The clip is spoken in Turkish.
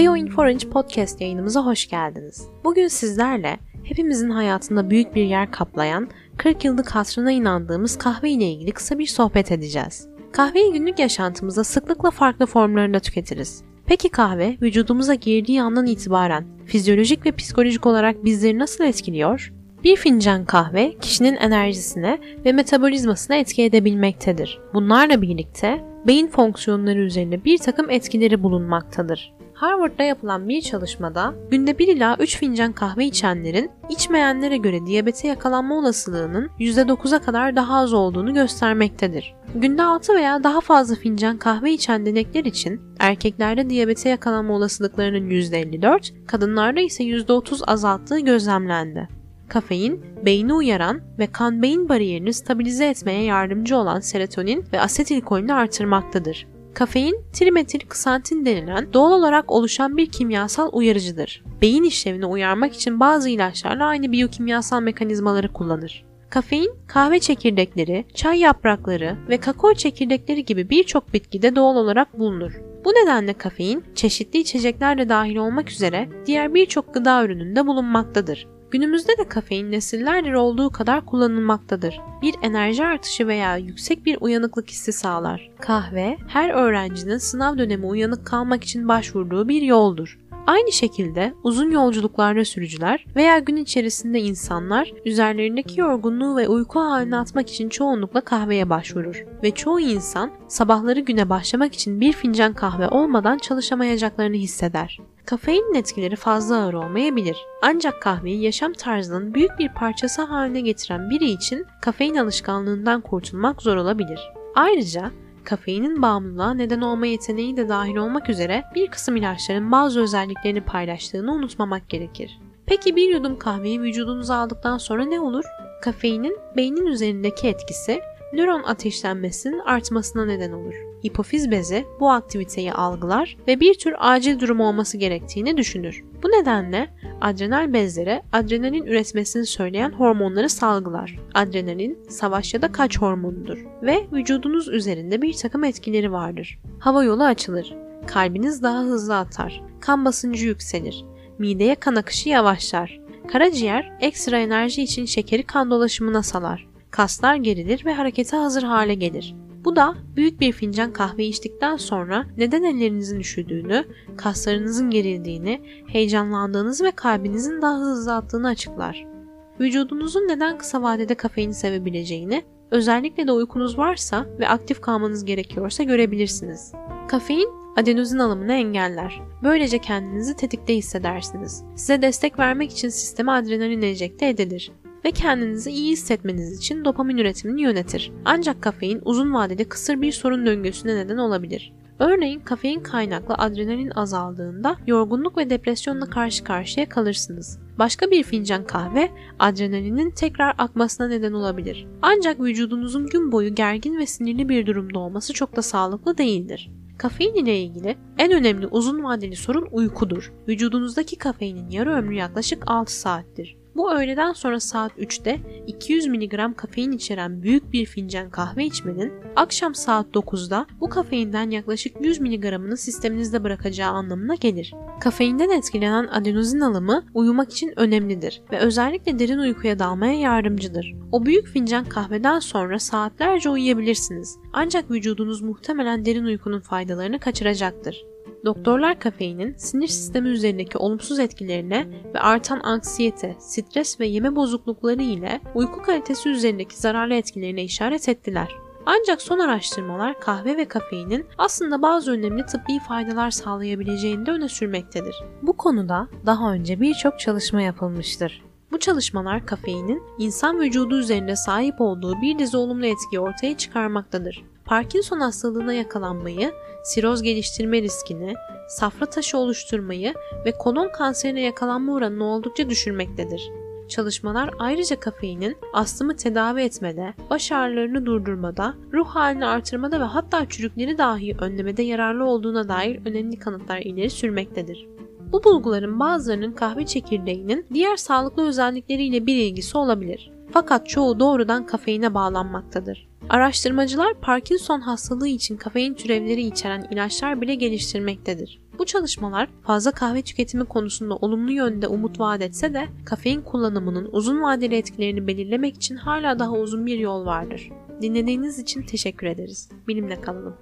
BioInforange podcast yayınımıza hoş geldiniz. Bugün sizlerle hepimizin hayatında büyük bir yer kaplayan 40 yıllık hatırına inandığımız kahve ile ilgili kısa bir sohbet edeceğiz. Kahveyi günlük yaşantımızda sıklıkla farklı formlarında tüketiriz. Peki kahve vücudumuza girdiği andan itibaren fizyolojik ve psikolojik olarak bizleri nasıl etkiliyor? Bir fincan kahve kişinin enerjisine ve metabolizmasına etki edebilmektedir. Bunlarla birlikte beyin fonksiyonları üzerinde bir takım etkileri bulunmaktadır. Harvard'da yapılan bir çalışmada günde 1 ila 3 fincan kahve içenlerin içmeyenlere göre diyabete yakalanma olasılığının %9'a kadar daha az olduğunu göstermektedir. Günde 6 veya daha fazla fincan kahve içen denekler için erkeklerde diyabete yakalanma olasılıklarının %54, kadınlarda ise %30 azalttığı gözlemlendi. Kafein, beyni uyaran ve kan-beyin bariyerini stabilize etmeye yardımcı olan serotonin ve asetilkolini artırmaktadır. Kafein, trimetil ksantin denilen doğal olarak oluşan bir kimyasal uyarıcıdır. Beyin işlevini uyarmak için bazı ilaçlarla aynı biyokimyasal mekanizmaları kullanır. Kafein, kahve çekirdekleri, çay yaprakları ve kakao çekirdekleri gibi birçok bitkide doğal olarak bulunur. Bu nedenle kafein, çeşitli içeceklerle dahil olmak üzere diğer birçok gıda ürününde bulunmaktadır. Günümüzde de kafein nesillerdir olduğu kadar kullanılmaktadır. Bir enerji artışı veya yüksek bir uyanıklık hissi sağlar. Kahve, her öğrencinin sınav dönemi uyanık kalmak için başvurduğu bir yoldur. Aynı şekilde uzun yolculuklarda sürücüler veya gün içerisinde insanlar üzerlerindeki yorgunluğu ve uyku halini atmak için çoğunlukla kahveye başvurur. Ve çoğu insan sabahları güne başlamak için bir fincan kahve olmadan çalışamayacaklarını hisseder. Kafeinin etkileri fazla ağır olmayabilir. Ancak kahveyi yaşam tarzının büyük bir parçası haline getiren biri için kafein alışkanlığından kurtulmak zor olabilir. Ayrıca kafeinin bağımlılığa neden olma yeteneği de dahil olmak üzere bir kısım ilaçların bazı özelliklerini paylaştığını unutmamak gerekir. Peki bir yudum kahveyi vücudunuza aldıktan sonra ne olur? Kafeinin beynin üzerindeki etkisi nöron ateşlenmesinin artmasına neden olur. Hipofiz bezi bu aktiviteyi algılar ve bir tür acil durum olması gerektiğini düşünür. Bu nedenle adrenal bezlere adrenalin üretmesini söyleyen hormonları salgılar. Adrenalin savaş ya da kaç hormonudur ve vücudunuz üzerinde bir takım etkileri vardır. Hava yolu açılır, kalbiniz daha hızlı atar, kan basıncı yükselir, mideye kan akışı yavaşlar, karaciğer ekstra enerji için şekeri kan dolaşımına salar, kaslar gerilir ve harekete hazır hale gelir. Bu da büyük bir fincan kahve içtikten sonra neden ellerinizin üşüdüğünü, kaslarınızın gerildiğini, heyecanlandığınız ve kalbinizin daha hızlı attığını açıklar. Vücudunuzun neden kısa vadede kafeini sevebileceğini, özellikle de uykunuz varsa ve aktif kalmanız gerekiyorsa görebilirsiniz. Kafein adenozin alımını engeller. Böylece kendinizi tetikte hissedersiniz. Size destek vermek için sisteme adrenalin enjekte edilir ve kendinizi iyi hissetmeniz için dopamin üretimini yönetir. Ancak kafein uzun vadede kısır bir sorun döngüsüne neden olabilir. Örneğin kafein kaynaklı adrenalin azaldığında yorgunluk ve depresyonla karşı karşıya kalırsınız. Başka bir fincan kahve adrenalinin tekrar akmasına neden olabilir. Ancak vücudunuzun gün boyu gergin ve sinirli bir durumda olması çok da sağlıklı değildir. Kafein ile ilgili en önemli uzun vadeli sorun uykudur. Vücudunuzdaki kafeinin yarı ömrü yaklaşık 6 saattir. Bu öğleden sonra saat 3'te 200 mg kafein içeren büyük bir fincan kahve içmenin akşam saat 9'da bu kafeinden yaklaşık 100 mg'ını sisteminizde bırakacağı anlamına gelir. Kafeinden etkilenen adenozin alımı uyumak için önemlidir ve özellikle derin uykuya dalmaya yardımcıdır. O büyük fincan kahveden sonra saatlerce uyuyabilirsiniz. Ancak vücudunuz muhtemelen derin uykunun faydalarını kaçıracaktır. Doktorlar kafeinin sinir sistemi üzerindeki olumsuz etkilerine ve artan anksiyete, stres ve yeme bozuklukları ile uyku kalitesi üzerindeki zararlı etkilerine işaret ettiler. Ancak son araştırmalar kahve ve kafeinin aslında bazı önemli tıbbi faydalar sağlayabileceğini de öne sürmektedir. Bu konuda daha önce birçok çalışma yapılmıştır. Bu çalışmalar kafeinin insan vücudu üzerinde sahip olduğu bir dizi olumlu etkiyi ortaya çıkarmaktadır. Parkinson hastalığına yakalanmayı, siroz geliştirme riskini, safra taşı oluşturmayı ve kolon kanserine yakalanma oranını oldukça düşürmektedir. Çalışmalar ayrıca kafeinin astımı tedavi etmede, baş ağrılarını durdurmada, ruh halini artırmada ve hatta çürükleri dahi önlemede yararlı olduğuna dair önemli kanıtlar ileri sürmektedir. Bu bulguların bazılarının kahve çekirdeğinin diğer sağlıklı özellikleriyle bir ilgisi olabilir. Fakat çoğu doğrudan kafeine bağlanmaktadır. Araştırmacılar Parkinson hastalığı için kafein türevleri içeren ilaçlar bile geliştirmektedir. Bu çalışmalar fazla kahve tüketimi konusunda olumlu yönde umut vaat etse de kafein kullanımının uzun vadeli etkilerini belirlemek için hala daha uzun bir yol vardır. Dinlediğiniz için teşekkür ederiz. Bilimle kalalım.